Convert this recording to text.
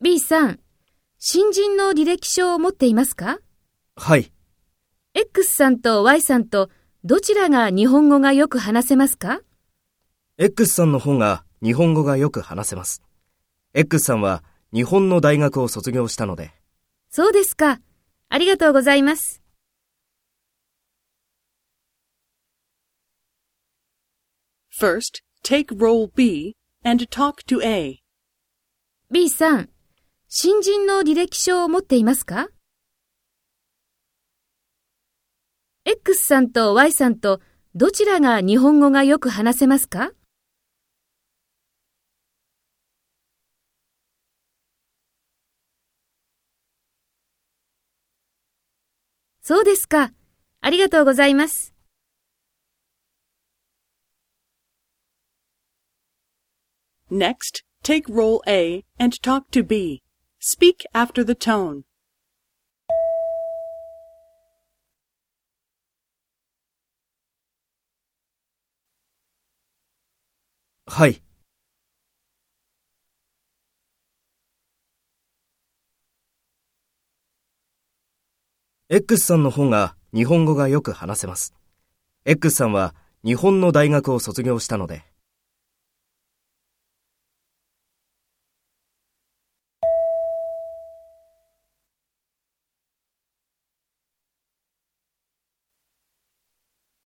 B さん、新人の履歴書を持っていますか？はい。X さんと Y さんとどちらが日本語がよく話せますか ?X さんの方が日本語がよく話せます。X さんは日本の大学を卒業したので。そうですか。ありがとうございます。First, take role B and talk to A. B さん、新人の履歴書を持っていますか ?X さんと Y さんとどちらが日本語がよく話せますか？そうですか。ありがとうございます。Next, take role A and talk to B. Speak after the tone. はい。X さんの方が日本語がよく話せます。X さんは日本の大学を卒業したので。